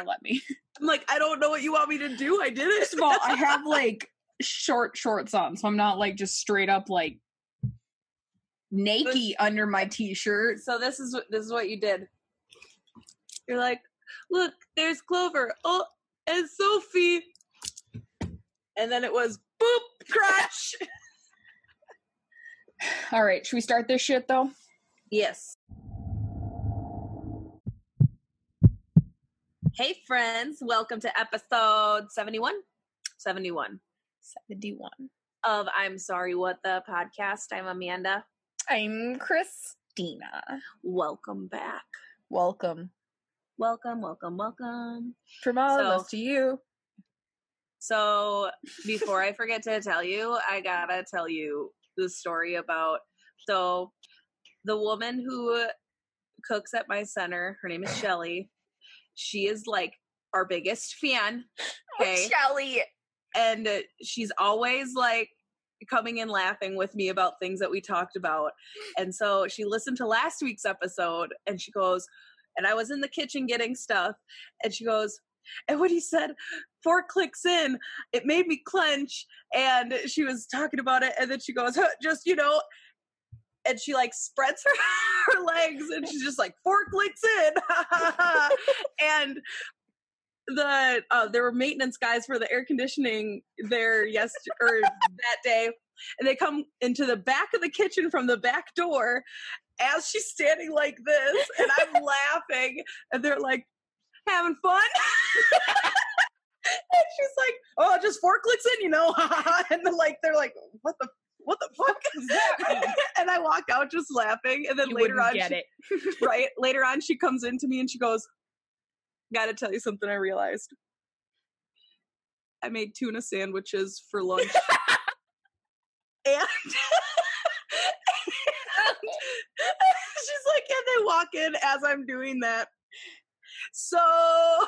gonna let me. I'm like, I don't know what you want me to do. I did it. First of all, I have like short shorts on, so I'm not like just straight up like naked under my t-shirt. so this is what this is what you did. You're like, look, there's Clover. Oh, and Sophie. And then it was boop crash. All right, should we start this shit though? yes. Hey friends, welcome to episode 71. 71 71. of I'm Sorry What the podcast. I'm Amanda. I'm Christina. Welcome back. Welcome Welcome, welcome, welcome. from all of us to you. So before I forget to tell you, I gotta tell you the story about so the woman who cooks at my center, her name is Shelly. She is like our biggest fan. Okay. Shelly. and uh, she's always like coming and laughing with me about things that we talked about. And so she listened to last week's episode and she goes, and I was in the kitchen getting stuff, and she goes, and when he said four clicks in, it made me clench. And she was talking about it, and then she goes, huh, just you know, and she like spreads her, her legs, and she's just like four clicks in, and the uh, there were maintenance guys for the air conditioning there yes or that day. And they come into the back of the kitchen from the back door as she's standing like this and i'm laughing and they're like having fun? And she's like oh just four clicks in you know and then like they're like what the what the fuck? Is that and i walk out just laughing and then You later on get she- it. right? Later on she comes into me and she goes gotta tell you something i realized. I made tuna sandwiches for lunch. And, and she's like and they walk in as i'm doing that. So i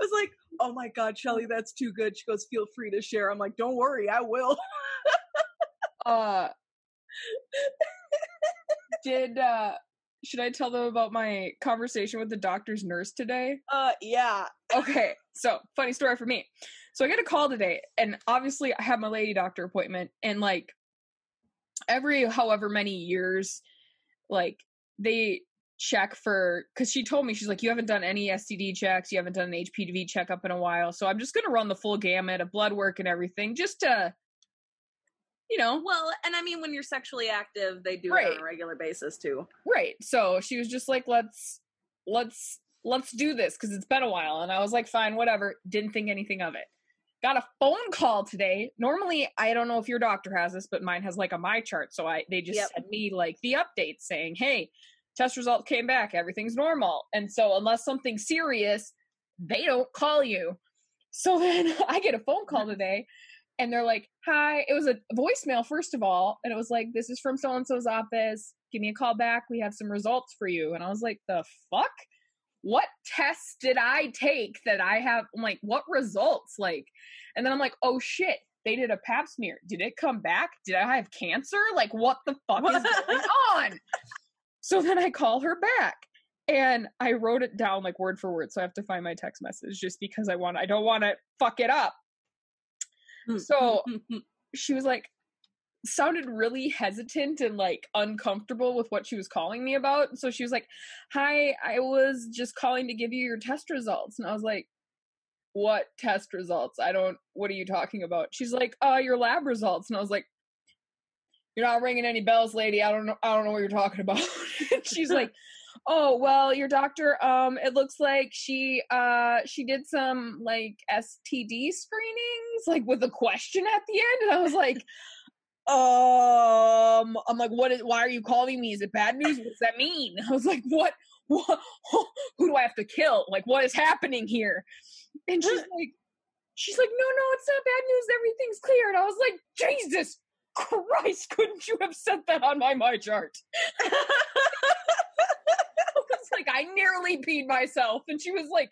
was like oh my god shelly that's too good she goes feel free to share i'm like don't worry i will Uh did uh should I tell them about my conversation with the doctor's nurse today? uh yeah Okay, so funny story for me. So I get a call today, and obviously I have my lady doctor appointment, and like every however many years, like they check for because she told me she's like you haven't done any STD checks, you haven't done an HPV checkup in a while, so I'm just gonna run the full gamut of blood work and everything just to, you know, Well, and I mean, when you're sexually active, they do it on a regular basis too. Right. So she was just like, let's let's let's do this because it's been a while. And I was like, fine, whatever. Didn't think anything of it. Got a phone call today. Normally, I don't know if your doctor has this, but mine has like a my chart. So I they just Yep. sent me like the update saying, hey, test result came back, everything's normal. And so unless something serious, they don't call you. So then I get a phone call mm-hmm. today and they're like, Hi, it was a voicemail, first of all. And it was like, This is from so and so's office. Give me a call back. We have some results for you. And I was like, The fuck? What tests did I take that I have? I'm like, What results? Like, and then I'm like, Oh shit. They did a pap smear. Did it come back? Did I have cancer? Like, what the fuck is going on? So then I call her back and I wrote it down like word for word. So I have to find my text message just because I want, I don't want to fuck it up. Mm, so mm, mm, she was like, sounded really hesitant and like uncomfortable with what she was calling me about. So she was like, Hi, I was just calling to give you your test results. And I was like, What test results? I don't, what are you talking about? She's like, Uh, your lab results. And I was like, You're not ringing any bells, lady. I don't know, I don't know what you're talking about. and she's like, Oh, well, your doctor, um, it looks like she uh she did some like STD screenings, like with a question at the end. And I was like, um i'm like what is why are you calling me? Is it bad news? What does that mean? I was like what what who do i have to kill? Like what is happening here? And she's like she's like no no it's not bad news. Everything's clear. And i was like jesus christ couldn't you have sent that on my my chart i was like i nearly peed myself and she was like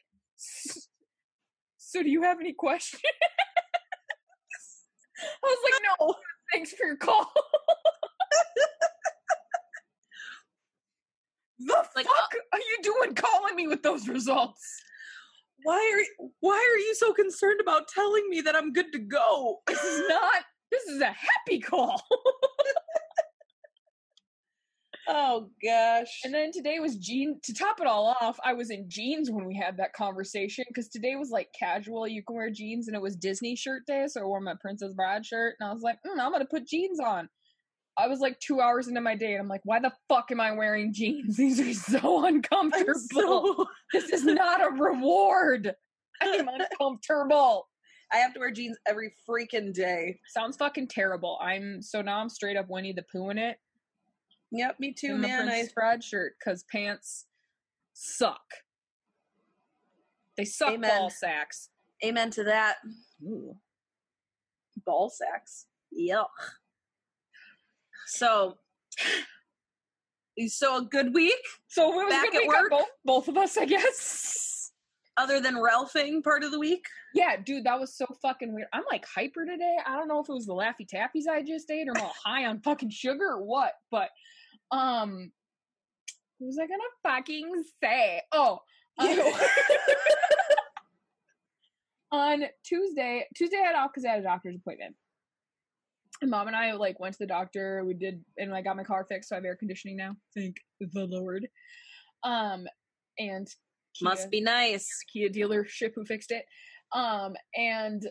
so do you have any questions i was like no thanks for your call The Like, uh fuck are you doing calling me with those results? Why are why are you so concerned about telling me that I'm good to go? This is not. This is a happy call. Oh gosh. And then today was jean. To top it all off, I was in jeans when we had that conversation because today was like casual. You can wear jeans, and it was Disney shirt day, so I wore my Princess Bride shirt, and I was like, mm, I'm gonna put jeans on. I was like two hours into my day, and I'm like, why the fuck am I wearing jeans? These are so uncomfortable. so This is not a reward. I'm uncomfortable. I have to wear jeans every freaking day. Sounds fucking terrible. I'm so now I'm straight up Winnie the Pooh in it. Yep, me too, in man. I Bride shirt because pants suck. They suck Amen. ball sacks. amen to that. Ooh. Ball sacks. Yuck. So, so a good week So it was Back at week work? both, both of us, I guess. other than Ralphing part of the week. Yeah, dude, that was so fucking weird. I'm like hyper today. I don't know if it was the Laffy Taffies I just ate or I'm all high on fucking sugar or what, but um what was I gonna fucking say? Oh, on Tuesday, Tuesday I had off because I had a doctor's appointment. And mom and I like went to the doctor. We did, and I got my car fixed, so I have air conditioning now. Thank the Lord. Um, and Must be nice. Kia dealership who fixed it. Um, and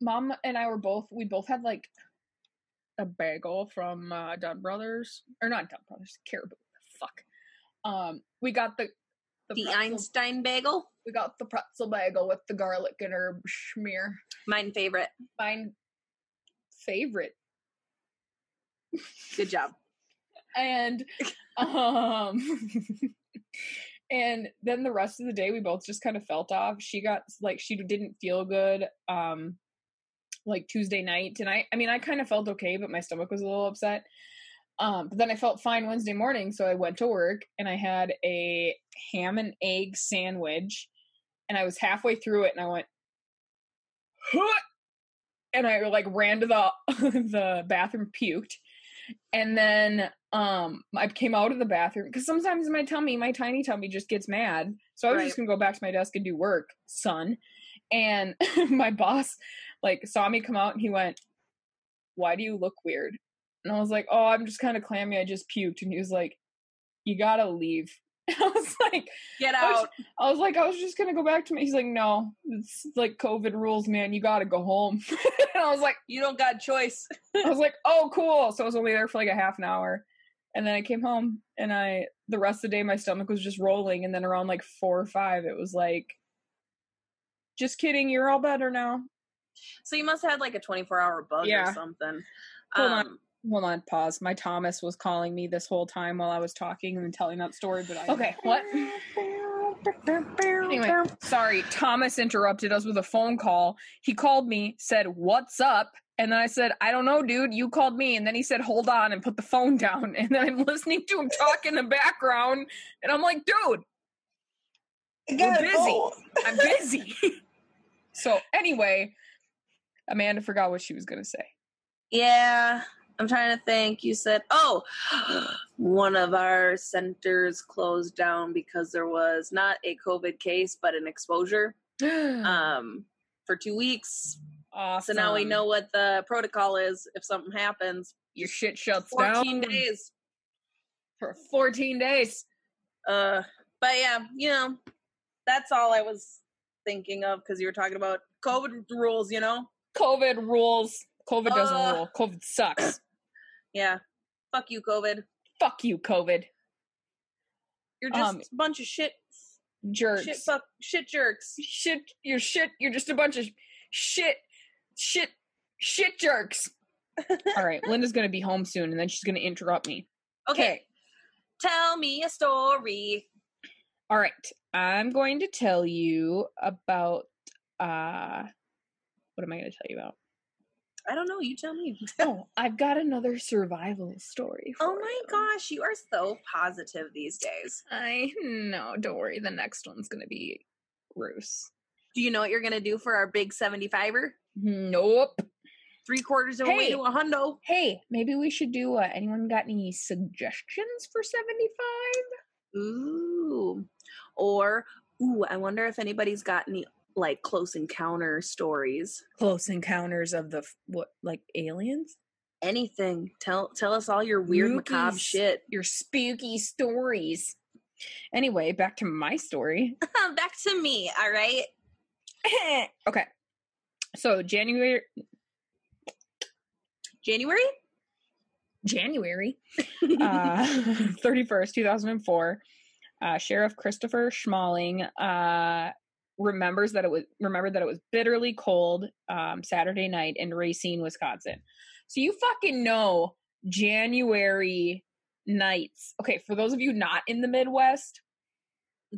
mom and I were both we both had like a bagel from uh, Dunn Brothers or not Dunn Brothers, Caribou. Fuck. Um, we got the The pretzel- Einstein bagel, We got the pretzel bagel with the garlic and herb schmear. mine favorite. Mine favorite. Good job. and um and then the rest of the day we both just kind of felt off. She got like she didn't feel good um like tuesday night. And i i mean i kind of felt okay but my stomach was a little upset. Um but then i felt fine wednesday morning so i went to work and i had a ham and egg sandwich and i was halfway through it and i went "Huh!" and i like ran to the the bathroom puked. And then um I came out of the bathroom because sometimes my tummy, my tiny tummy, just gets mad. So I was Right. just gonna go back to my desk and do work, son. And my boss like saw me come out and he went, "Why do you look weird?" And I was like, "Oh, I'm just kind of clammy. I just puked." And he was like, "You gotta leave." I was like, Get I was- out. I was like, I was just gonna go back to my. He's like, "No, it's like COVID rules, man. You gotta go home." and I was like. You don't got choice. I was like, oh, cool. So I was only there for like a half an hour. And then I came home and I, the rest of the day, my stomach was just rolling. And then around like four or five, it was like, just kidding. You're all better now. So you must have had like a 24 hour bug Yeah. or something. Hold on. Um, Hold on, pause. My Thomas was calling me this whole time while I was talking and telling that story, but I. Okay, what? Anyway, sorry. Thomas interrupted us with a phone call. He called me, said, What's up? And then I said, I don't know, dude. You called me. And then he said, Hold on, and put the phone down. And then I'm listening to him talk in the background. And I'm like, Dude, we're busy. I'm busy. so, anyway, Amanda forgot what she was going to say. Yeah, I'm trying to think. You said, oh, one of our centers closed down because there was not a COVID case, but an exposure um, for two weeks. Awesome. So now we know what the protocol is if something happens. your shit shuts 14 down days. for 14 days. Uh, but yeah, you know, that's all I was thinking of because you were talking about COVID rules, you know? COVID rules. COVID doesn't Uh. rule. COVID sucks. Yeah. Fuck you, COVID. Fuck you, COVID. You're just Um, a bunch of shit, Jerks. shit, fuck, shit jerks. shit you're shit you're just a bunch of shit shit shit jerks all right linda's gonna be home soon and then she's gonna interrupt me Okay. Tell me a story. all right i'm going to tell you about uh what am i going to tell you about I don't know. You tell me. oh i've got another survival story oh my you. gosh, you are so positive these days. i know don't worry the next one's gonna be Bruce. Do you know what you're gonna do for our big 75er? Nope Three quarters of the way to a hundo. hey maybe we should do uh anyone got any suggestions for 75 Ooh. Or ooh, I wonder if anybody's got any like close encounter stories. Close encounters of the what, like aliens? Anything. Tell tell us all your weird macabre shit. Your spooky stories. Anyway, back to my story. Back to me, all right? okay. So January January? January uh, 31st, 2004, uh, Sheriff Christopher Schmaling uh, remembers that it was remembered that it was bitterly cold um, Saturday night in Racine, Wisconsin. So you fucking know January nights. Okay, for those of you not in the Midwest,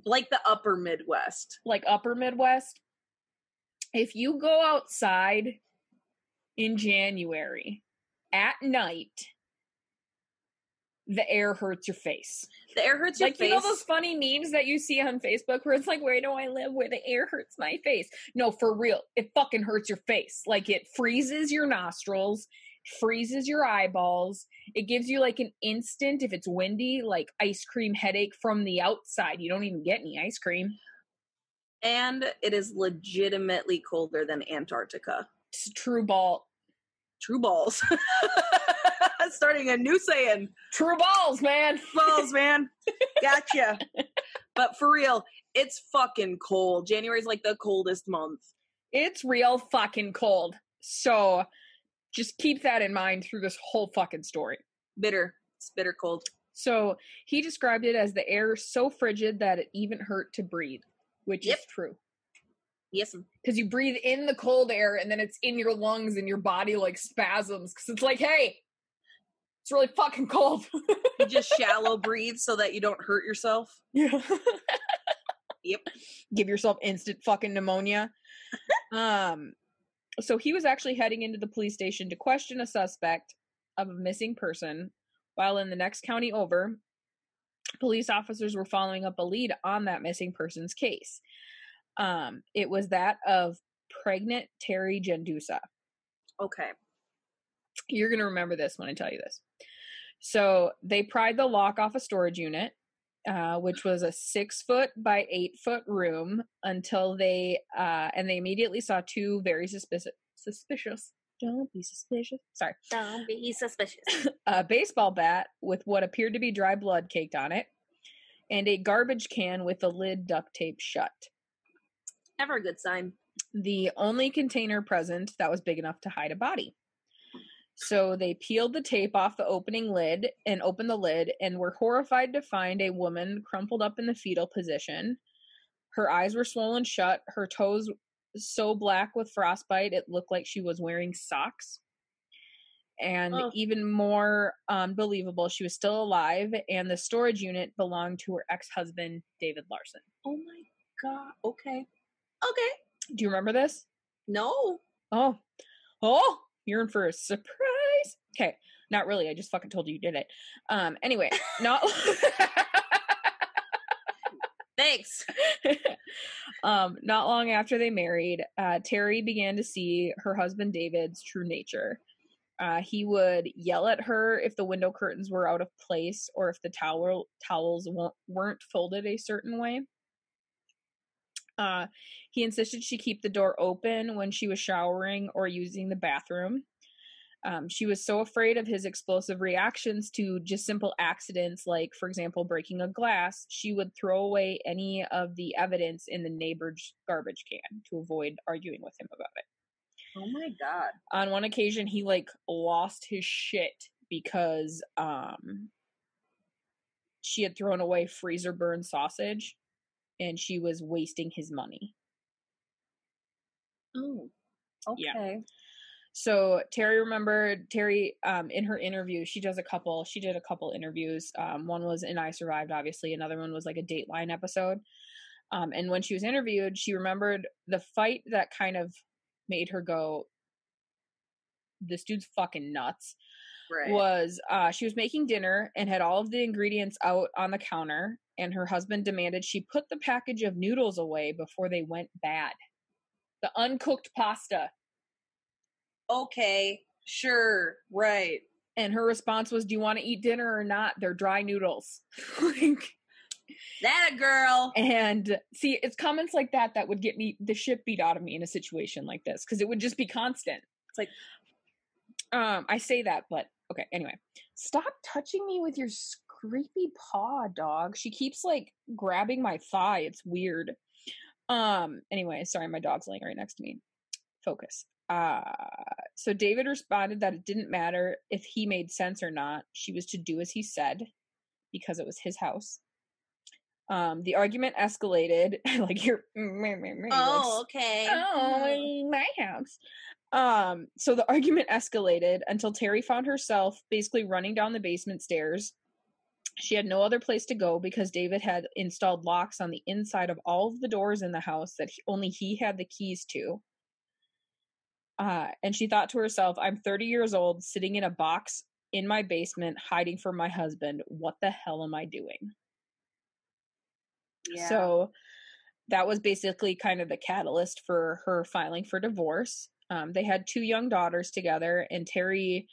Like the upper Midwest. like upper Midwest, if you go outside in January at night, the air hurts your face. The air hurts your like face. you know those funny memes that you see on Facebook where it's like, "Where do I live? Where the air hurts my face?" No, for real, it fucking hurts your face. Like it freezes your nostrils, freezes your eyeballs. It gives you like an instant, if it's windy, like ice cream headache from the outside. You don't even get any ice cream. And it is legitimately colder than Antarctica. It's true ball, True balls. Starting a new saying. true balls, man. balls, man. Gotcha. but for real, it's fucking cold. January's like the coldest month. It's real fucking cold. So just keep that in mind through this whole fucking story. Bitter. It's bitter cold. So he described it as the air so frigid that it even hurt to breathe, which Yep. is true. Yes. Because you breathe in the cold air and then it's in your lungs and your body like spasms because it's like, hey, it's really fucking cold. You just shallow breathe so that you don't hurt yourself. yeah. Yep. Give yourself instant fucking pneumonia. um, so he was actually heading into the police station to question a suspect of a missing person, while in the next county over, police officers were following up a lead on that missing person's case. Um, it was that of pregnant Terry Jendusa. Okay. You're going to remember this when I tell you this. So they pried the lock off a storage unit, uh, which was a six foot by eight foot room, until they uh, and they immediately saw two very suspicious. Suspicious. Don't be suspicious. Sorry. Don't be suspicious. A baseball bat with what appeared to be dry blood caked on it, and a garbage can with the lid duct taped shut. Never a good sign. the only container present that was big enough to hide a body. So they peeled the tape off the opening lid and opened the lid and were horrified to find a woman crumpled up in the fetal position. Her eyes were swollen shut, her toes so black with frostbite it looked like she was wearing socks. And Ugh. even more unbelievable, she was still alive, and the storage unit belonged to her ex husband, David Larson. Oh my god. Okay. Okay. Do you remember this? No. Oh, oh, you're in for a surprise. Okay, not really. I just fucking told you you did it. Um, anyway, not. Thanks. um, not long after they married, uh, Terry began to see her husband David's true nature. Uh, he would yell at her if the window curtains were out of place or if the towel towels weren't folded a certain way. Uh, he insisted she keep the door open when she was showering or using the bathroom. Um, she was so afraid of his explosive reactions to just simple accidents, like, for example, breaking a glass, she would throw away any of the evidence in the neighbor's garbage can to avoid arguing with him about it. Oh my god. On one occasion, he like lost his shit because um she had thrown away freezer burn sausage and she was wasting his money. Oh. Okay. Yeah. So Terry remembered Terry um in her interview, she does a couple she did a couple interviews. Um one was in I Survived, obviously, another one was like a Dateline episode. Um and when she was interviewed, she remembered the fight that kind of made her go this dude's fucking nuts Right. was uh she was making dinner and had all of the ingredients out on the counter and her husband demanded she put the package of noodles away before they went bad. The uncooked pasta. Okay. Sure. Right. and her response was do you want to eat dinner or not they're dry noodles like That a girl. And see, it's comments like that that would get me the shit beat out of me in a situation like this because it would just be constant. It's like, Um, I say that, but okay. Anyway, stop touching me with your creepy paw, dog. She keeps like grabbing my thigh. It's weird. Um. Anyway, sorry, my dog's laying right next to me. Focus. Uh. So David responded that it didn't matter if he made sense or not. She was to do as he said because it was his house. Um. The argument escalated. like you're. oh, okay. Oh, my house. Um, so the argument escalated until Terry found herself basically running down the basement stairs. She had no other place to go because David had installed locks on the inside of all of the doors in the house that he, only he had the keys to. Uh, and she thought to herself, I'm 30 years old, sitting in a box in my basement, hiding from my husband. What the hell am I doing? Yeah. So that was basically kind of the catalyst for her filing for divorce. Um, they had two young daughters together, and Terry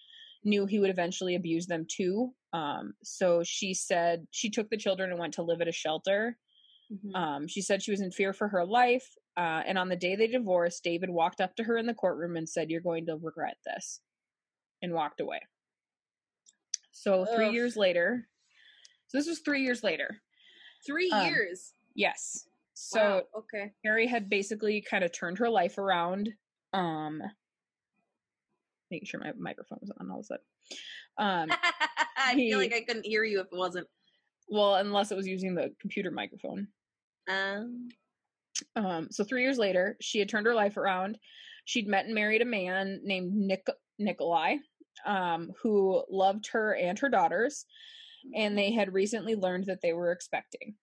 knew he would eventually abuse them too. Um, so she said she took the children and went to live at a shelter. Mhm. Um, she said she was in fear for her life. Uh, and on the day they divorced, David walked up to her in the courtroom and said, You're going to regret this, and walked away. So, three years later, so this was three years later. Three um, years. Yes. So, Wow, okay. Harry had basically kind of turned her life around. Um, making sure my microphone was on all of a sudden. Um, I he- feel like I couldn't hear you if it wasn't. well, unless it was using the computer microphone. Um, Um, so three years later, she had turned her life around. She'd met and married a man named Nick Nicolai, um, who loved her and her daughters, and they had recently learned that they were expecting.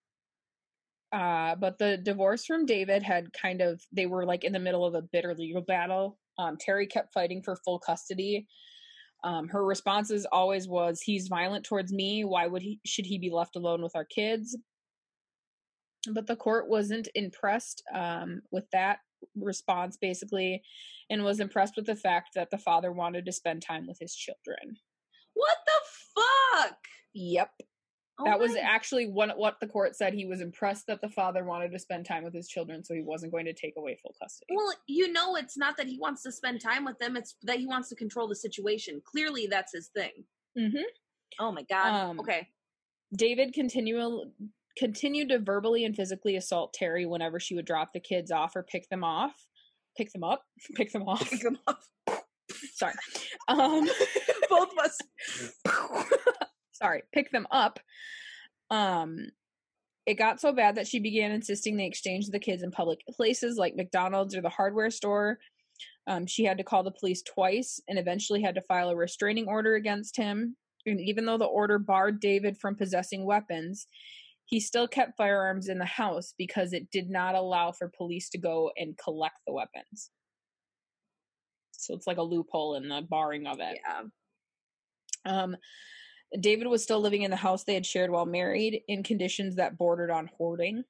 Uh, but the divorce from David had kind of they were like in the middle of a bitter legal battle. Um, Terry kept fighting for full custody. Um, her responses always was, "He's violent towards me. Why would he? Should he be left alone with our kids?" But the court wasn't impressed um, with that response, basically, and was impressed with the fact that the father wanted to spend time with his children. what the fuck? Yep, Oh that was actually one what the court said. He was impressed that the father wanted to spend time with his children, so he wasn't going to take away full custody. Well, you know, it's not that he wants to spend time with them; it's that he wants to control the situation. Clearly, that's his thing. Mm-hmm. Oh my god. Um, okay. David continual continued to verbally and physically assault Terry whenever she would drop the kids off or pick them off, pick them up, pick them off. Pick him up. Sorry. Um, Both of us. sorry, pick them up. Um, it got so bad that she began insisting they exchange the kids in public places like McDonald's or the hardware store. Um, she had to call the police twice and eventually had to file a restraining order against him. And even though the order barred David from possessing weapons, he still kept firearms in the house because it did not allow for police to go and collect the weapons. So it's like a loophole in the barring of it. Yeah. Um, David was still living in the house they had shared while married in conditions that bordered on hoarding.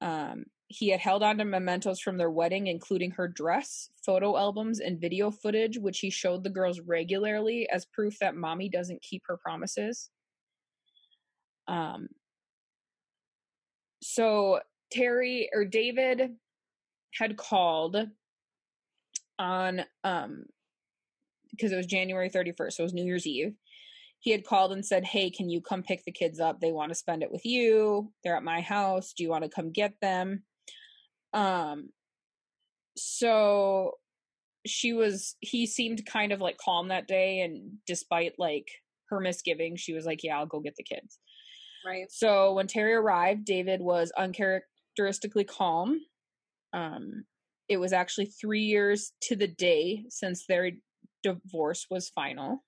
Um, he had held on to mementos from their wedding, including her dress, photo albums, and video footage, which he showed the girls regularly as proof that mommy doesn't keep her promises. Um, so Terry or David had called on um because it was January 31st, so it was New Year's Eve. He had called and said, Hey, can you come pick the kids up? They want to spend it with you. They're at my house. Do you want to come get them? Um, so she was, he seemed kind of like calm that day. And despite like her misgivings, she was like, Yeah, I'll go get the kids. Right. So when Terry arrived, David was uncharacteristically calm. Um, it was actually three years to the day since their divorce was final.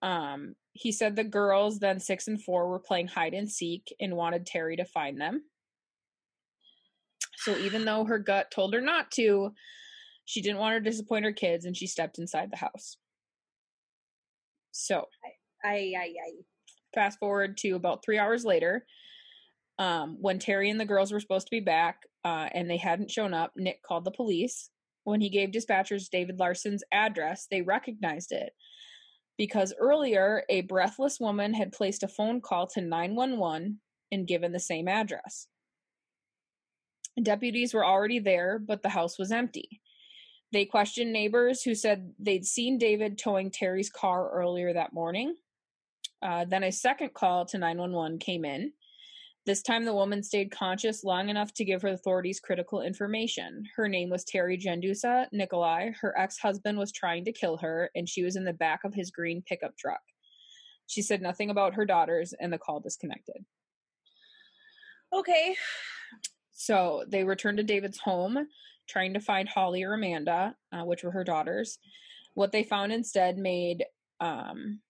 Um, he said the girls, then six and four, were playing hide and seek and wanted Terry to find them. So even though her gut told her not to, she didn't want to disappoint her kids and she stepped inside the house. So I I ay. Fast forward to about three hours later um, when terry and the girls were supposed to be back uh, and they hadn't shown up nick called the police when he gave dispatchers david larson's address they recognized it because earlier a breathless woman had placed a phone call to 911 and given the same address. Deputies were already there, but the house was empty. They questioned neighbors who said they'd seen David towing Terry's car earlier that morning. Uh, then a second call to 911 came in. This time, the woman stayed conscious long enough to give her authorities critical information. Her name was Terry Jendusa Nicolai. Her ex husband was trying to kill her, and she was in the back of his green pickup truck. She said nothing about her daughters, and the call disconnected. Okay. So they returned to David's home, trying to find Holly or Amanda, uh, which were her daughters. What they found instead made um,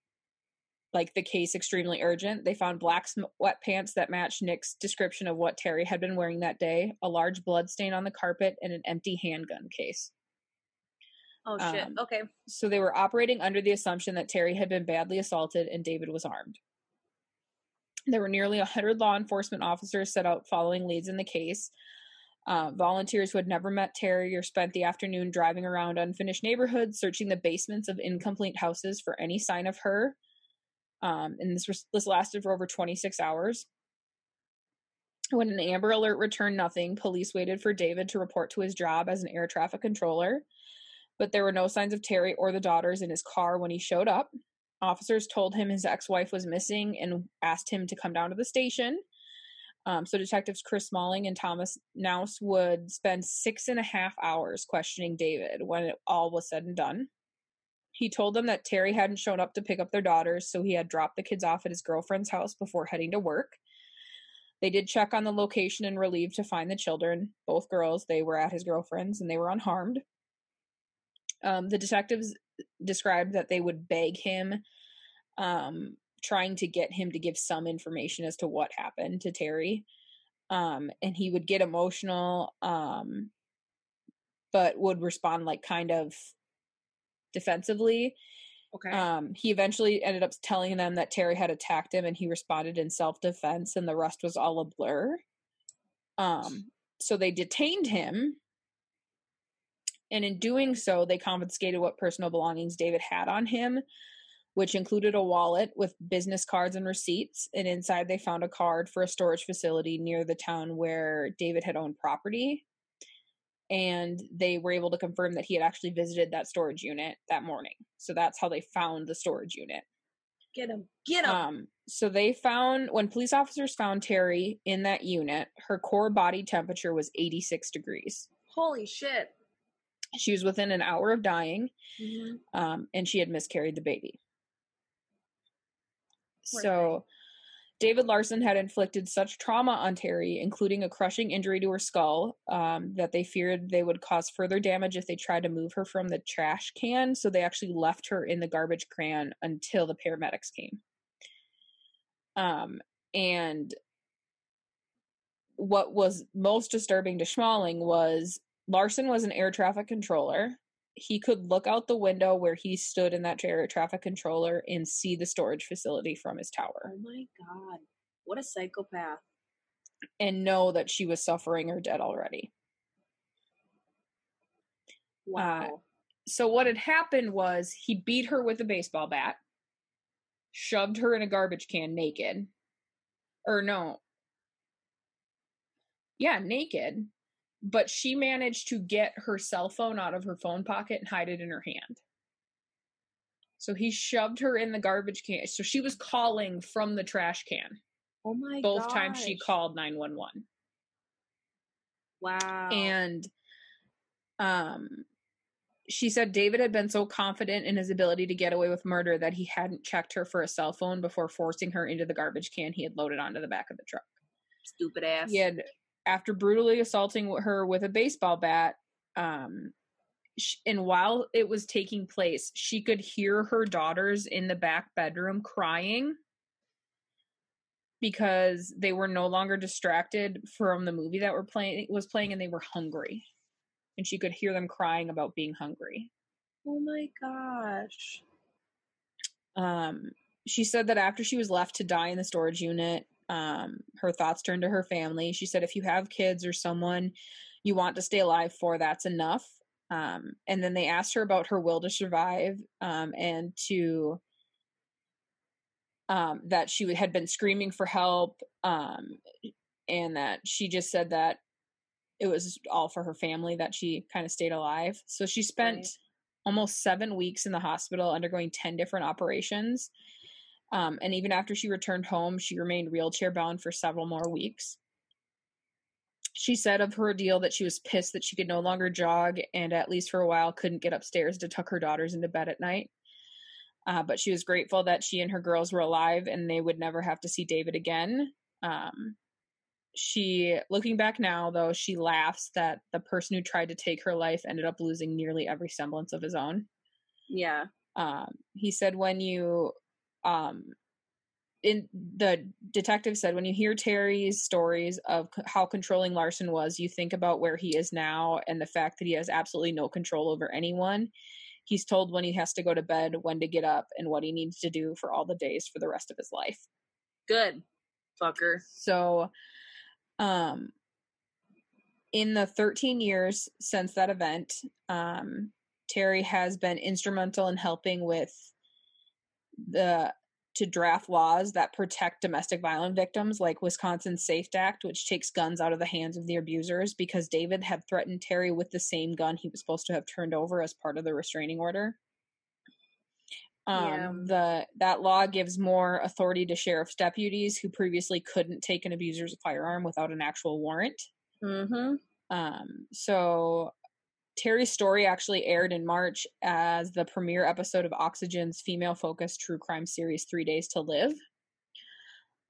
like the case extremely urgent. They found black sweatpants that matched Nick's description of what Terry had been wearing that day, a large blood stain on the carpet, and an empty handgun case. Oh shit. Um, okay. So they were operating under the assumption that Terry had been badly assaulted and David was armed. There were nearly 100 law enforcement officers set out following leads in the case. Uh, volunteers who had never met Terry or spent the afternoon driving around unfinished neighborhoods, searching the basements of incomplete houses for any sign of her um, and this was this lasted for over 26 hours. When an Amber Alert returned nothing, police waited for David to report to his job as an air traffic controller, but there were no signs of Terry or the daughters in his car when he showed up. Officers told him his ex wife was missing and asked him to come down to the station. Um, so detectives Chris Schmaling and Thomas Naus would spend six and a half hours questioning David when it all was said and done. He told them that Terry hadn't shown up to pick up their daughters, so he had dropped the kids off at his girlfriend's house before heading to work. They did check on the location and relieved to find the children, both girls. They were at his girlfriend's and they were unharmed. Um, the detectives described that they would beg him, um, trying to get him to give some information as to what happened to Terry. Um, and he would get emotional, um, but would respond like kind of defensively. Okay. Um, he eventually ended up telling them that Terry had attacked him and he responded in self defense, and the rest was all a blur. Um, so they detained him. And in doing so, they confiscated what personal belongings David had on him, which included a wallet with business cards and receipts. And inside, they found a card for a storage facility near the town where David had owned property and they were able to confirm that he had actually visited that storage unit that morning. So that's how they found the storage unit. Get him. Get him. Um, so they found when police officers found Terry in that unit, her core body temperature was 86 degrees. Holy shit. She was within an hour of dying, mm-hmm. um, and she had miscarried the baby. Poor so. David Larson had inflicted such trauma on Terry, including a crushing injury to her skull, um, that they feared they would cause further damage if they tried to move her from the trash can. So they actually left her in the garbage can until the paramedics came. Um, and what was most disturbing to Schmaling was Larson was an air traffic controller he could look out the window where he stood in that air traffic controller and see the storage facility from his tower. Oh my god. What a psychopath. And know that she was suffering or dead already. Wow. Uh, so what had happened was he beat her with a baseball bat, shoved her in a garbage can naked. Or no. Yeah, naked but she managed to get her cell phone out of her phone pocket and hide it in her hand. So he shoved her in the garbage can. So she was calling from the trash can. Oh my Both gosh. times she called 911. Wow. And um she said David had been so confident in his ability to get away with murder that he hadn't checked her for a cell phone before forcing her into the garbage can he had loaded onto the back of the truck. Stupid ass. He had after brutally assaulting her with a baseball bat um and while it was taking place she could hear her daughters in the back bedroom crying because they were no longer distracted from the movie that were playing was playing and they were hungry. And she could hear them crying about being hungry. Oh my gosh. Um she said that after she was left to die in the storage unit um, her thoughts turned to her family. She said, if you have kids or someone you want to stay alive for, that's enough. Um, and then they asked her about her will to survive um, and to um, that she had been screaming for help, um, and that she just said that it was all for her family that she kind of stayed alive. So she spent right. almost seven weeks in the hospital undergoing 10 different operations. Um, and even after she returned home, she remained wheelchair bound for several more weeks. She said of her ordeal that she was pissed that she could no longer jog and, at least for a while, couldn't get upstairs to tuck her daughters into bed at night. Uh, but she was grateful that she and her girls were alive and they would never have to see David again. Um, she, looking back now, though, she laughs that the person who tried to take her life ended up losing nearly every semblance of his own. Yeah. Um, he said, when you um, in the detective said when you hear Terry's stories of how controlling Larson was, you think about where he is now and the fact that he has absolutely no control over anyone. He's told when he has to go to bed, when to get up, and what he needs to do for all the days for the rest of his life. Good. Fucker. So um in the 13 years since that event, um Terry has been instrumental in helping with the to draft laws that protect domestic violence victims, like Wisconsin's SAFE Act, which takes guns out of the hands of the abusers, because David had threatened Terry with the same gun he was supposed to have turned over as part of the restraining order. Um, yeah. the that law gives more authority to sheriff's deputies who previously couldn't take an abuser's firearm without an actual warrant. Mm-hmm. Um, so Terry's story actually aired in March as the premiere episode of Oxygen's female focused true crime series, Three Days to Live.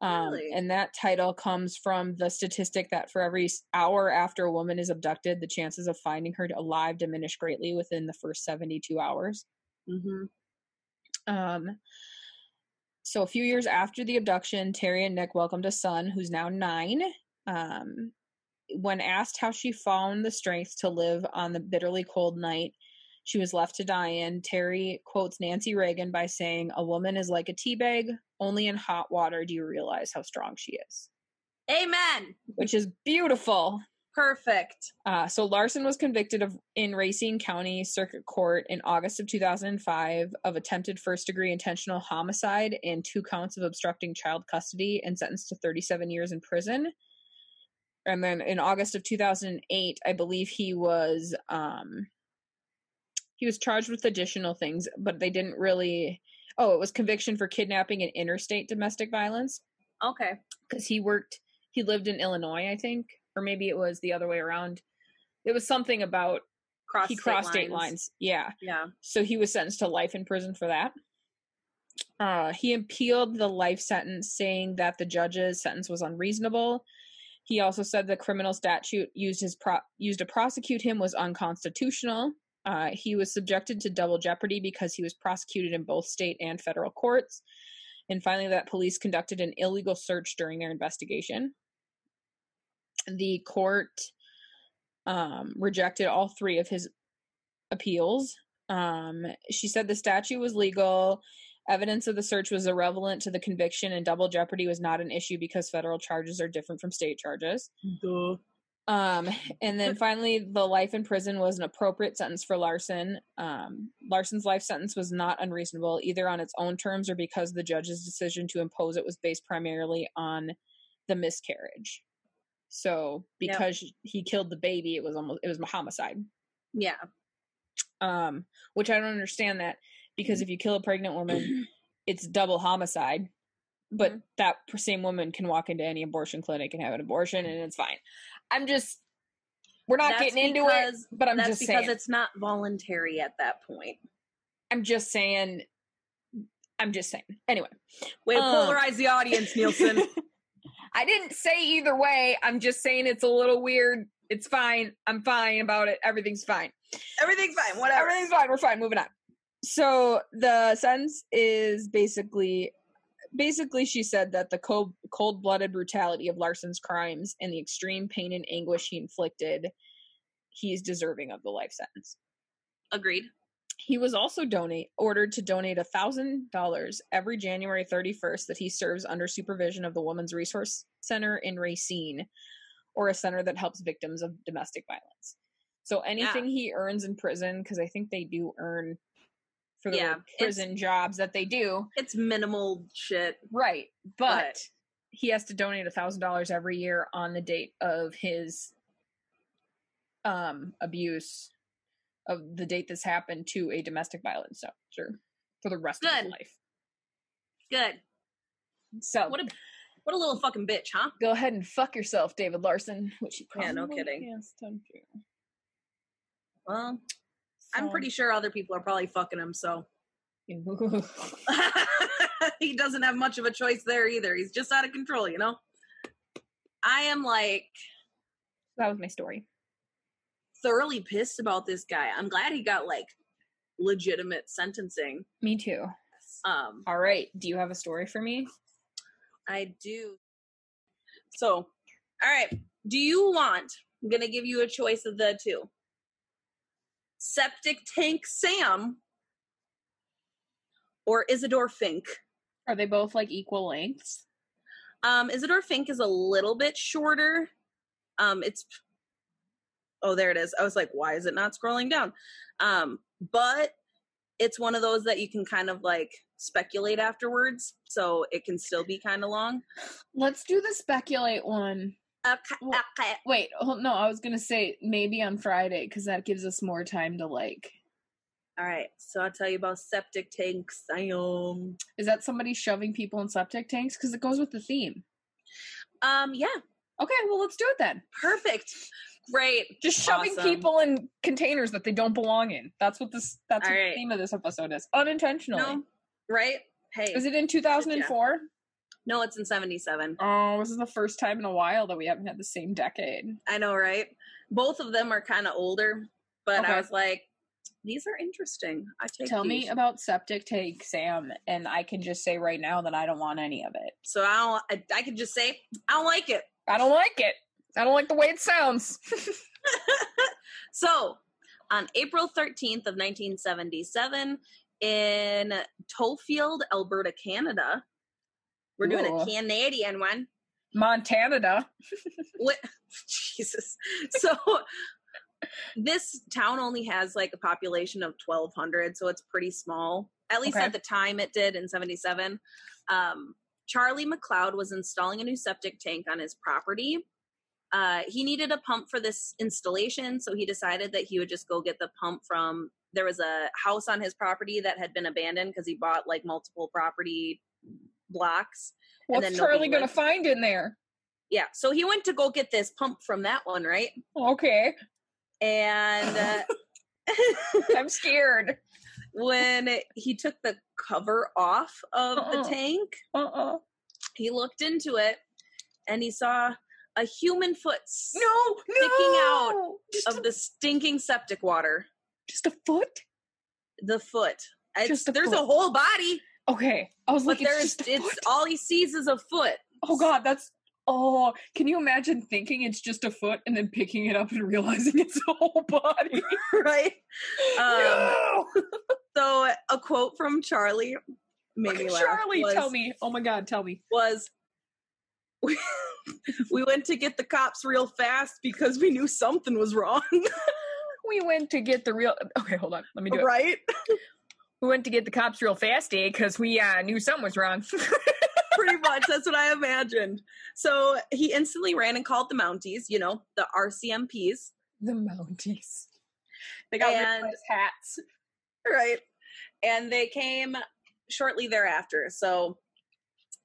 Um, really? And that title comes from the statistic that for every hour after a woman is abducted, the chances of finding her alive diminish greatly within the first 72 hours. Mm-hmm. Um, so a few years after the abduction, Terry and Nick welcomed a son who's now nine. Um, when asked how she found the strength to live on the bitterly cold night she was left to die in, Terry quotes Nancy Reagan by saying, A woman is like a tea bag, only in hot water do you realize how strong she is. Amen. Which is beautiful. Perfect. Uh, so Larson was convicted of in Racine County Circuit Court in August of 2005 of attempted first degree intentional homicide and two counts of obstructing child custody and sentenced to 37 years in prison and then in August of 2008, I believe he was um he was charged with additional things, but they didn't really Oh, it was conviction for kidnapping and interstate domestic violence. Okay. Cuz he worked he lived in Illinois, I think, or maybe it was the other way around. It was something about Cross he crossed state lines. lines. Yeah. Yeah. So he was sentenced to life in prison for that. Uh, he appealed the life sentence, saying that the judge's sentence was unreasonable he also said the criminal statute used his pro- used to prosecute him was unconstitutional. Uh, he was subjected to double jeopardy because he was prosecuted in both state and federal courts. And finally, that police conducted an illegal search during their investigation. The court um, rejected all three of his appeals. Um, she said the statute was legal Evidence of the search was irrelevant to the conviction, and double jeopardy was not an issue because federal charges are different from state charges. Duh. Um, and then finally, the life in prison was an appropriate sentence for Larson. Um, Larson's life sentence was not unreasonable, either on its own terms or because the judge's decision to impose it was based primarily on the miscarriage. So, because yep. he killed the baby, it was almost it was a homicide. Yeah. Um, which I don't understand that because if you kill a pregnant woman, it's double homicide. But mm-hmm. that same woman can walk into any abortion clinic and have an abortion, and it's fine. I'm just, we're not that's getting into it, but I'm just because saying. it's not voluntary at that point. I'm just saying. I'm just saying. Anyway, way to um, polarize the audience, Nielsen. I didn't say either way. I'm just saying it's a little weird. It's fine. I'm fine about it. Everything's fine. Everything's fine. Whatever. Everything's fine. We're fine. Moving on so the sentence is basically basically she said that the cold cold-blooded brutality of Larson's crimes and the extreme pain and anguish he inflicted he's deserving of the life sentence agreed he was also donate ordered to donate a thousand dollars every January 31st that he serves under supervision of the Women's Resource Center in Racine, or a center that helps victims of domestic violence. So anything yeah. he earns in prison, because I think they do earn for the Yeah, prison jobs that they do. It's minimal shit. Right. But, he has to donate a thousand dollars every year on the date of his um abuse of the date this happened to a domestic violence officer for the rest of his life. Good. So What a what a little fucking bitch, huh? go ahead and fuck yourself, David Larson. Which you Yeah, probably no kidding. has done too. Well, I'm pretty sure other people are probably fucking him, so he doesn't have much of a choice there either. He's just out of control, you know? I am like that was my story. thoroughly pissed about this guy. I'm glad he got like legitimate sentencing. Me too. Um All right. Do you have a story for me? I do. So, all right. Do you want? I'm going to give you a choice of the two. Septic Tank Sam or Isidore Fink. Are they both like equal lengths? Um, Isidore Fink is a little bit shorter. Um, it's oh, there it is. I was like, why is it not scrolling down? Um, but it's one of those that you can kind of like speculate afterwards, so it can still be kind of long. Let's do the speculate one. Okay, Well- okay. Wait, oh, no, I was gonna say maybe on Friday because that gives us more time to like. All right, so I'll tell you about septic tanks. I Um, Is that somebody shoving people in septic tanks? Because it goes with the theme. um, yeah, Okay, well let's do it then. perfect, great. Just shoving Awesome. people in containers that they don't belong in. That's what this. That's All what right. the theme of this episode is. Unintentionally. No, right? Hey, Is it in 2004? No, it's in '77. Oh, this is the first time in a while that we haven't had the same decade. I know, right? Both of them are kind of older, but Okay. I was like, these are interesting. I take. Tell me about septic tank Sam, and I can just say right now that I don't want any of it. So I don't. I, I could just say I don't like it. I don't like it. I don't like the way it sounds. So on April 13th of 1977 in Tofield, Alberta, Canada, we're doing Ooh. a Canadian one. Montana. What? Jesus. So this town only has like a population of 1,200, so it's pretty small. At least Okay. at the time it did in 77. Um, Charlie McLeod was installing a new septic tank on his property. Uh, he needed a pump for this installation, so he decided that he would just go get the pump from. There was a house on his property that had been abandoned because he bought like multiple property blocks. And What's Charlie gonna find in there? Yeah, so he went to go get this pump from that one, right? Okay, and uh, I'm scared. when he took the cover off of Uh-uh. the tank Uh-uh. he looked into it and he saw a human foot No, no. Sticking out Just, of a, the stinking septic water just a foot. the foot it's, Just a there's a whole body Okay, I was but like, it's there's a it's all he sees is a foot Oh God, that's. Oh, can you imagine thinking it's just a foot and then picking it up and realizing it's a whole body? right um so a quote from charlie made me laugh Charlie, was, tell me. Oh my God, tell me. was we, we went to get the cops real fast because we knew something was wrong We went to get the real. Okay, hold on. Let me do it. right We went to get the cops real fast? Because we uh, knew something was wrong. pretty much that's what i imagined so he instantly ran and called the mounties you know the rcmps the Mounties. They got And- hats. right and they came shortly thereafter so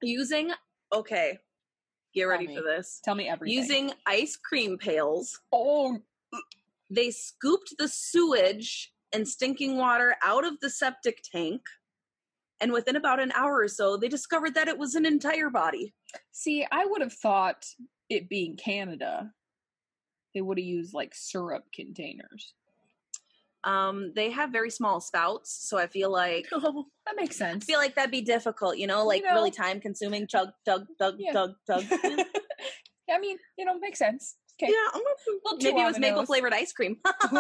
using okay get ready me. for this Tell me everything. using ice cream pails oh, they scooped the sewage and stinking water out of the septic tank and within about an hour or so they discovered that it was an entire body see, I would have thought it being Canada, they would have used like syrup containers. um they have very small spouts so i feel like Oh, that makes I sense. feel like that'd be difficult, you know, like know- really time consuming. Chug, chug, chug, Yeah. chug, chug. I mean, you know, makes sense. Okay. Yeah, I'm Little too maybe it was maple flavored ice cream.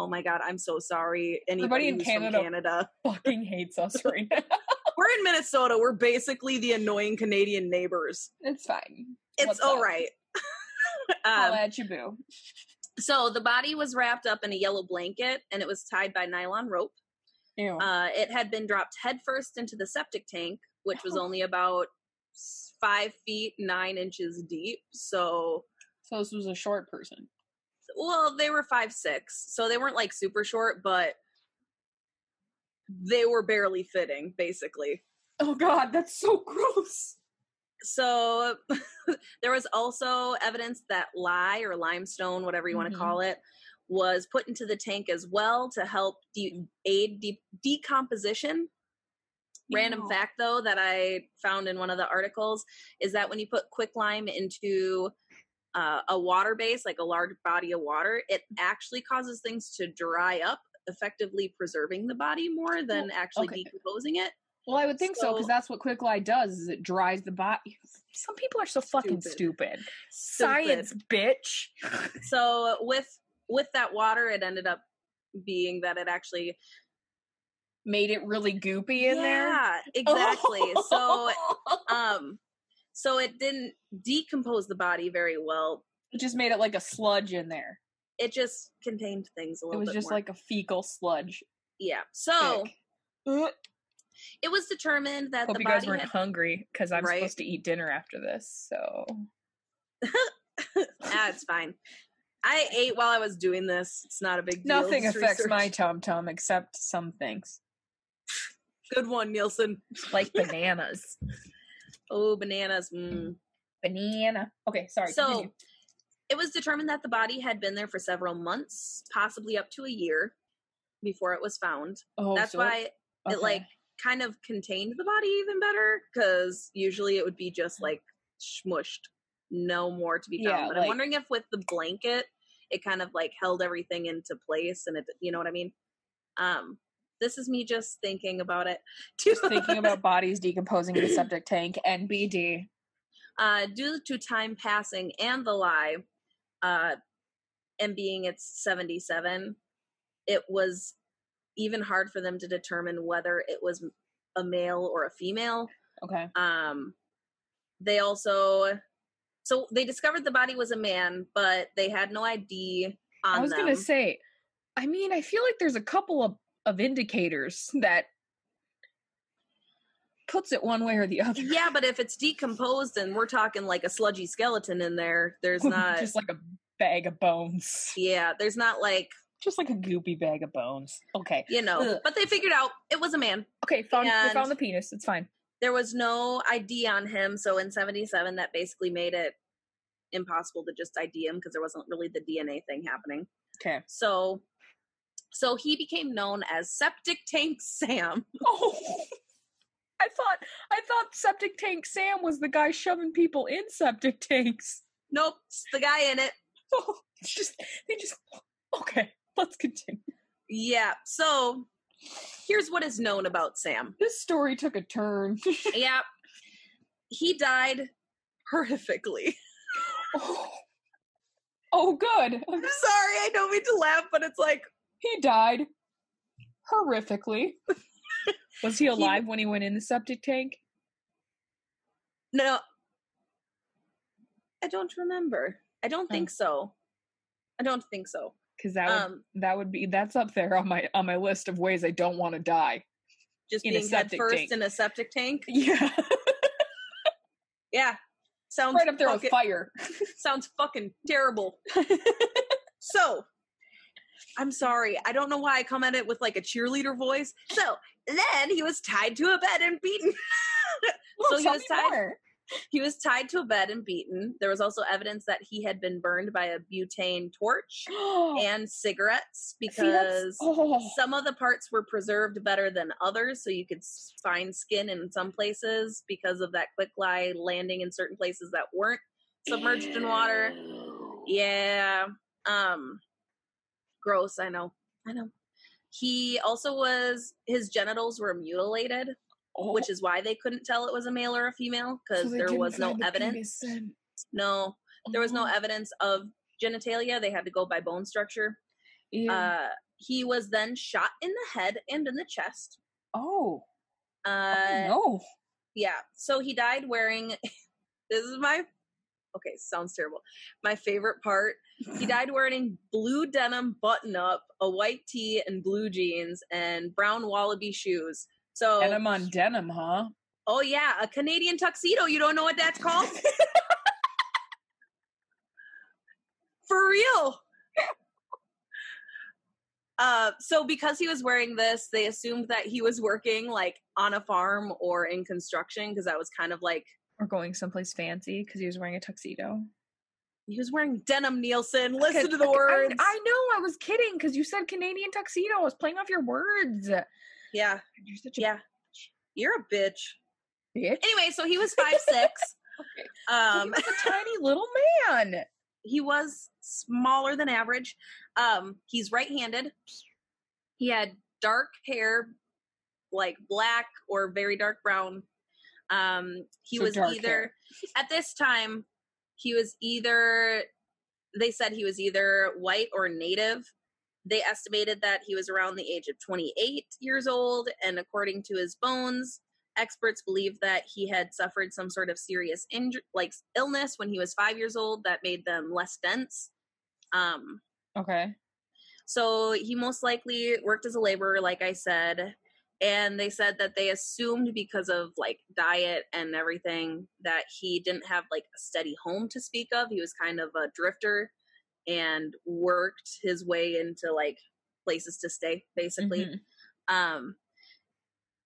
oh my god, I'm so sorry. Anybody Everybody in Canada- from Canada, fucking hates us right now. we're in Minnesota. We're basically the annoying Canadian neighbors. it's fine. It's What's all up? right. I'll um, at you, boo. so the body was wrapped up in a yellow blanket and it was tied by nylon rope. Ew. Uh, it had been dropped headfirst into the septic tank, which was only about five feet nine inches deep. So, so this was a short person. Well, they were five six, so they weren't like super short, but they were barely fitting, basically. Oh god, that's so gross. So there was also evidence that lye or limestone, whatever you want Mhm. to call it, was put into the tank as well to help de- aid de- decomposition. Random fact, though, that I found in one of the articles is that when you put quicklime into uh, a water base, like a large body of water, it actually causes things to dry up, effectively preserving the body more than Well, actually okay. decomposing it. Well, I would think so because So- that's what quick lye does. Is it dries the body. Some people are so fucking stupid. Stupid. Science, bitch. so with with that water it ended up being that it actually Made it really goopy in there. yeah exactly so um so it didn't decompose the body very well it just made it like a sludge in there. it just contained things a It was just more. like a fecal sludge. yeah so Ick. It was determined that Hope the you guys body weren't had, hungry because I'm Right. supposed to eat dinner after this. So ah, That's fine i ate while i was doing this it's not a big deal nothing Just affects research. my tum tum except some things good one nielsen like bananas. Oh bananas mm. Banana. Okay, sorry. So, continue. it was determined that the body had been there for several months, possibly up to a year before it was found. oh, That's so- why okay. it like kind of contained the body even better because usually it would be just like smushed, no more to be found. Yeah, but like- I'm wondering if with the blanket, it kind of like held everything into place and it, you know what I mean? Um, this is me just thinking about it. just thinking about bodies decomposing in the septic tank. NBD. uh, due to time passing and the lye, uh, and being it's 77, it was even hard for them to determine whether it was a male or a female. Okay. Um, they also, so they discovered the body was a man, but they had no ID on I was them. gonna say, I mean, I feel like there's a couple of of indicators that puts it one way or the other. yeah, but if it's decomposed and we're talking like a sludgy skeleton in there, there's not. just like a bag of bones, yeah, there's not like just like a goopy bag of bones. Okay. you know. Ugh. But they figured out it was a man. Okay. Found they found the penis. It's fine. there was no ID on him. So in 77, that basically made it impossible to just ID him because there wasn't really the DNA thing happening. Okay. So, so he became known as Septic Tank Sam. Oh. I thought I thought septic tank Sam was the guy shoving people in septic tanks. Nope, it's the guy in it. Oh, it's just they just okay. Let's continue. Yeah. So here's what is known about Sam. This story took a turn. Yeah. He died horrifically. oh. oh, good. I'm sorry, I don't mean to laugh, but it's like He died horrifically. Was he alive when he went in the septic tank? no. I don't remember. I don't Oh. think so. I don't think so. Because that would Um, that would be that's up there on my on my list of ways I don't want to die. just in being head first tank. in a septic tank. Yeah, Yeah, sounds right up there with fire. sounds fucking terrible. so, I'm sorry. I don't know why I come at it with like a cheerleader voice. So then he was tied to a bed and beaten. so he was tied. more. He was tied to a bed and beaten. There was also evidence that he had been burned by a butane torch and cigarettes See, because oh. some of the parts were preserved better than others so you could find skin in some places because of that quick lye landing in certain places that weren't submerged in water yeah um gross i know i know he also was his genitals were mutilated Oh. which is why they couldn't tell it was a male or a female because they there was no the evidence no there was no Oh. evidence of genitalia they had to go by bone structure Yeah. uh he was then shot in the head and in the chest oh. uh no. yeah so he died wearing this is my okay, sounds terrible. My favorite part, he died wearing blue denim button up, a white tee and blue jeans, and brown wallaby shoes. So Denim on denim, huh? Oh yeah, a Canadian tuxedo. You don't know what that's called? For real. Uh, so because he was wearing this, they assumed that he was working like on a farm or in construction because that was kind of like Or going someplace fancy because he was wearing a tuxedo. he was wearing denim. Nielsen, listen to the okay, I- words. I, know, I was kidding because you said Canadian tuxedo. I was playing off your words. yeah, You're such a yeah. You're a bitch. bitch. Anyway, so he was five six. Okay. Um, he was a tiny little man. he was smaller than average. Um, he's right-handed. He had dark hair, like black or very dark brown. Um, he So was either at this time he was either they said he was either white or native. They estimated that he was around the age of 28 years old, and according to his bones, experts believe that he had suffered some sort of serious injury, like illness, when he was five years old that made them less dense. Um, Okay. so he most likely worked as a laborer, like I said. And they said that they assumed because of like diet and everything that he didn't have like a steady home to speak of. He was kind of a drifter and worked his way into like places to stay, basically. Mhm. Um,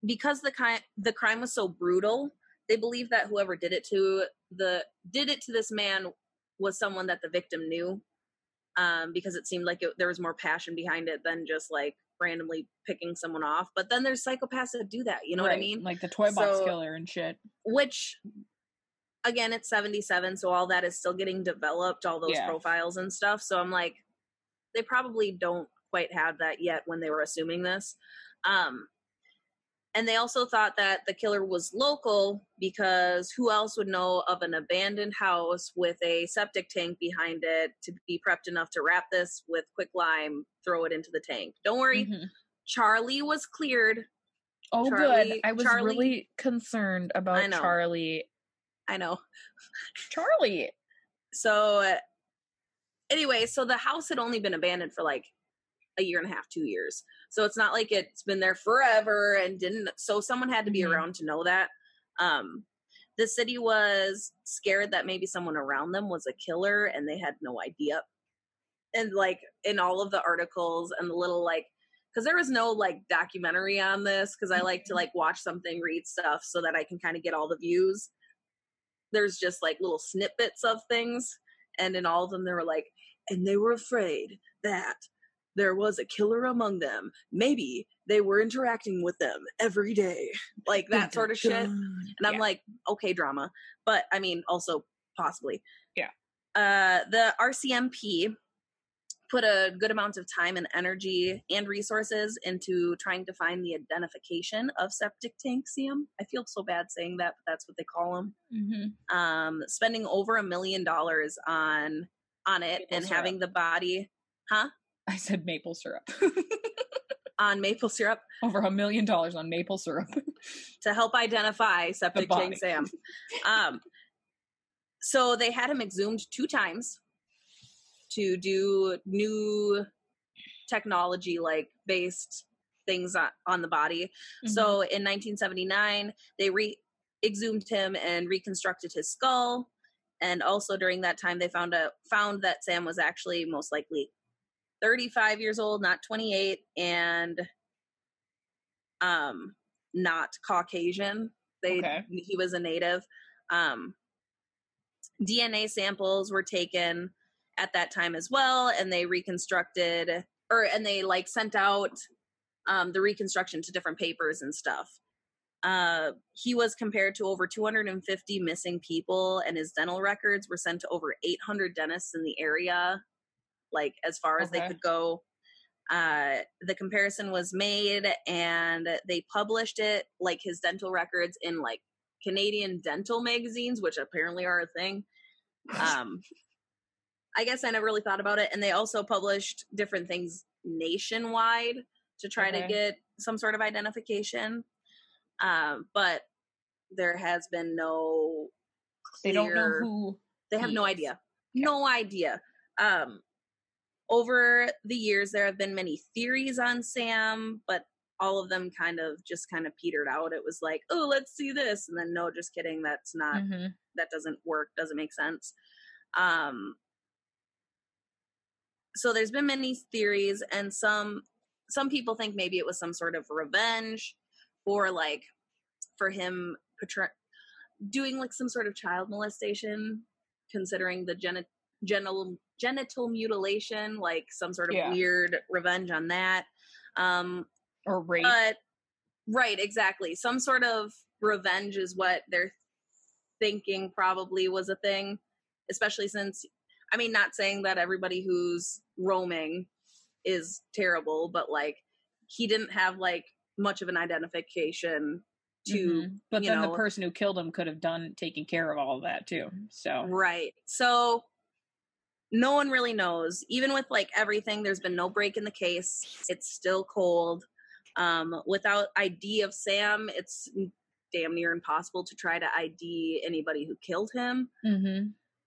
because the kind the crime was so brutal, they believe that whoever did it to the did it to this man was someone that the victim knew um, because it seemed like it, there was more passion behind it than just like randomly picking someone off. But then there's psychopaths that do that. You know what I mean? Like the toy box So- killer and shit. Which, again, it's 77, so all that is still getting developed, all those Yeah. profiles and stuff. So I'm like, they probably don't quite have that yet when they were assuming this. Um, and they also thought that the killer was local because who else would know of an abandoned house with a septic tank behind it to be prepped enough to wrap this with quick lime, throw it into the tank? Don't worry, Mhm. Charlie was cleared. Oh, good. Charlie- I was Charlie- really concerned about know. Charlie. I know. Charlie. So, anyway, so the house had only been abandoned for like a year and a half, two years. So it's not like it's been there forever and didn't. So someone had to be Mhm. around to know that. Um, the city was scared that maybe someone around them was a killer and they had no idea. And like in all of the articles and the little like, because there was no like documentary on this, because I like to like watch something, read stuff so that I can kind of get all the views. There's just like little snippets of things and in all of them they were like and they were afraid that there was a killer among them maybe they were interacting with them every day like that sort of shit and i'm Yeah. like okay drama but i mean also possibly Yeah. uh the rcmp put a good amount of time and energy and resources into trying to find the identification of septic tank Sam. I feel so bad saying that, but that's what they call them Mhm. um, spending over a million dollars on on it Maple and having the body, huh? I said maple syrup. On maple syrup Over a million dollars on maple syrup. to help identify septic tank. Sam. Um, so they had him exhumed two times to do new technology like based things on, on the body. Mm-hmm. So in 1979, they re exhumed him and reconstructed his skull. And also during that time, they found out found that Sam was actually most likely 35 years old, not 28, and um, not Caucasian. They Okay. he was a native. Um, DNA samples were taken at that time as well, and they reconstructed or and they like sent out um, the reconstruction to different papers and stuff. Uh, he was compared to over 250 missing people, and his dental records were sent to over 800 dentists in the area, like as far as they could go. Uh, the comparison was made, and they published it, like his dental records, in like Canadian dental magazines, which apparently are a thing. Um, I guess I never really thought about it. And they also published different things nationwide to try to get some sort of identification. Um, but there has been no they don't know who. They have no idea. No idea. Um, over the years, there have been many theories on Sam, but all of them kind of just kind of petered out. It was like, oh, let's see this, and then no, just kidding. That's not Mhm. that doesn't work. Doesn't make sense. Um, so there's been many theories, and some some people think maybe it was some sort of revenge, or like for him doing like some sort of child molestation, considering the geni- genital genital mutilation, like some sort of Yeah. weird revenge on that. Um, Or rape. but right, exactly. Some sort of revenge is what they're thinking probably was a thing, especially since I mean not saying that everybody who's roaming is terrible, but like he didn't have like much of an identification to Mhm. But then know- the person who killed him could have done taking care of all of that too. So Right. So no one really knows. Even with like everything, there's been no break in the case. It's still cold. Um, without ID of Sam, it's damn near impossible to try to ID anybody who killed him. mm-hmm.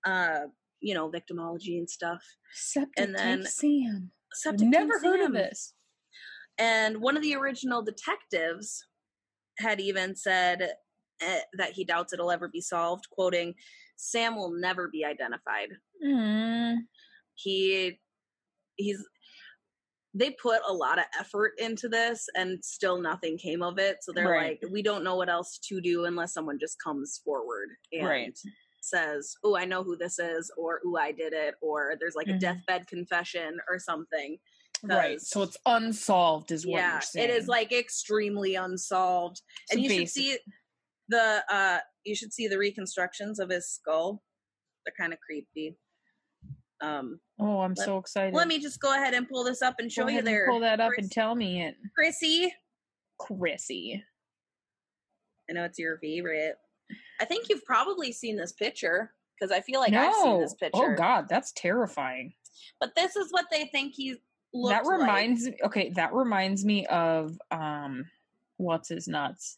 Uh, you know, victimology and stuff. Septic And then- Sam. Septic never heard of this. And one of the original detectives had even said uh, that he doubts it'll ever be solved, quoting, Sam will never be identified. Mm. he he's they put a lot of effort into this and still nothing came of it so they're Right. like we don't know what else to do unless someone just comes forward and Right. says oh i know who this is or oh i did it or there's like Mhm. a deathbed confession or something Right. So it's unsolved, is what yeah you're saying. it is like extremely unsolved and So you should basic- see the uh you should see the reconstructions of his skull they're kind of creepy um Oh, I'm let- so excited. let me just go ahead and pull this up and show you there. Pull that up Chris- and tell me it, Chrissy. Chrissy. I know it's your favorite. I think you've probably seen this picture because I feel like no. I've seen this picture. Oh God, that's terrifying. But this is what they think he looks that like. reminds okay that reminds me of um what's his nuts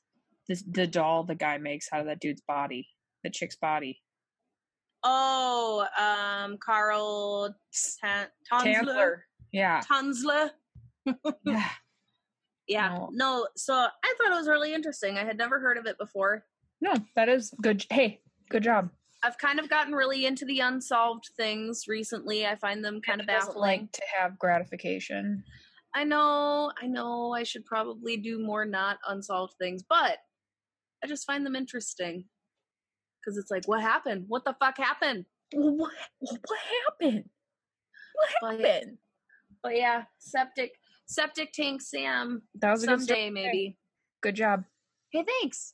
this the doll the guy makes out of that dude's body the chick's body Oh, um, Carl Tan- yeah Tanzler. yeah Yeah. No. No. So I thought it was really interesting. I had never heard of it before. no that is good hey good job I've kind of gotten really into the unsolved things recently. I find them kind of baffling. like to have gratification I know, I know I should probably do more not unsolved things, but I just find them interesting. Because it's like, what happened? What the fuck happened? what what happened what happened But yeah, septic septic tank Sam that was a good someday story. maybe. good job Hey, thanks.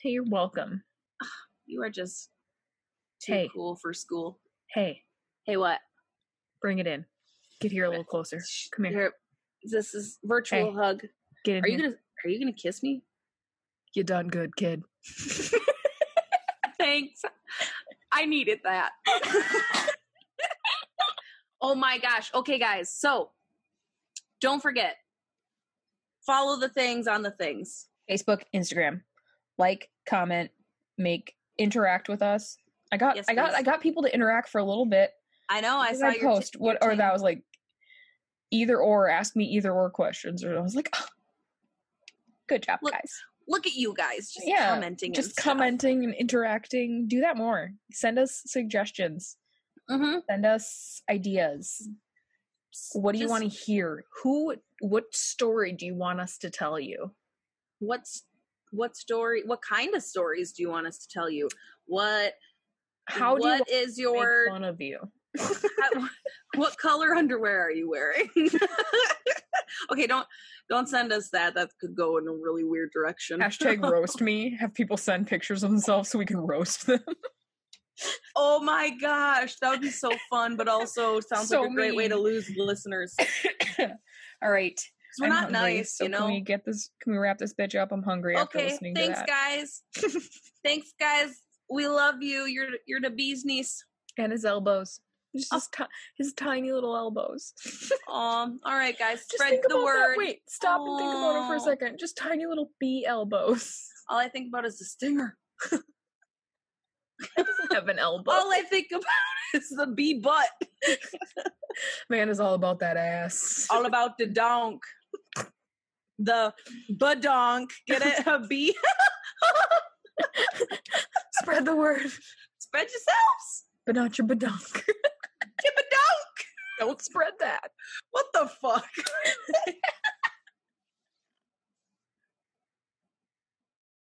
hey you're welcome You are just too Hey. cool for school. hey Hey, what? bring it in get here a little uh, closer come here This is virtual Hey. hug. get in Are you gonna Are you gonna kiss me? You done good kid Thanks. I needed that. oh my gosh. Okay, guys. So don't forget follow the things on the things. Facebook, Instagram. Like, comment, make interact with us. I got Yes, I got please. I got people to interact for a little bit. I know. I Because saw I your post t- what your or that was like either or ask me either or questions or I was like "Ah, good job Look, guys. Look at you guys just Yeah, commenting. Just and commenting and interacting. Do that more. Send us suggestions. Mhm. Send us ideas. What do you want to hear? Who what story do you want us to tell you? What's what story? What kind of stories do you want us to tell you? What? How do you what want is your? one of you? how- what color underwear are you wearing? okay, don't don't send us that. That could go in a really weird direction. Hashtag roast me. Have people send pictures of themselves so we can roast them. oh my gosh, that would be so fun, but also sounds So like a great way to lose listeners. All right. we're I'm not hungry, nice, so you know. Can we get this? Can we wrap this bitch up? I'm hungry after okay, listening thanks, guys. thanks, guys. We love you. You're you're the bee's knees. And his elbows. Just Oh. his, ti- his tiny little elbows. Um. All right, guys. Just Spread the word. That. Wait, stop and think about it for a second. Just tiny little bee elbows. All I think about is the stinger. Doesn't have an elbow. All I think about is the bee butt. Man is all about that ass. All about the donk. The badonk. Get it? A bee. Spread the word, Spread yourselves. but not your badunk. A donk. Don't spread that. What the fuck?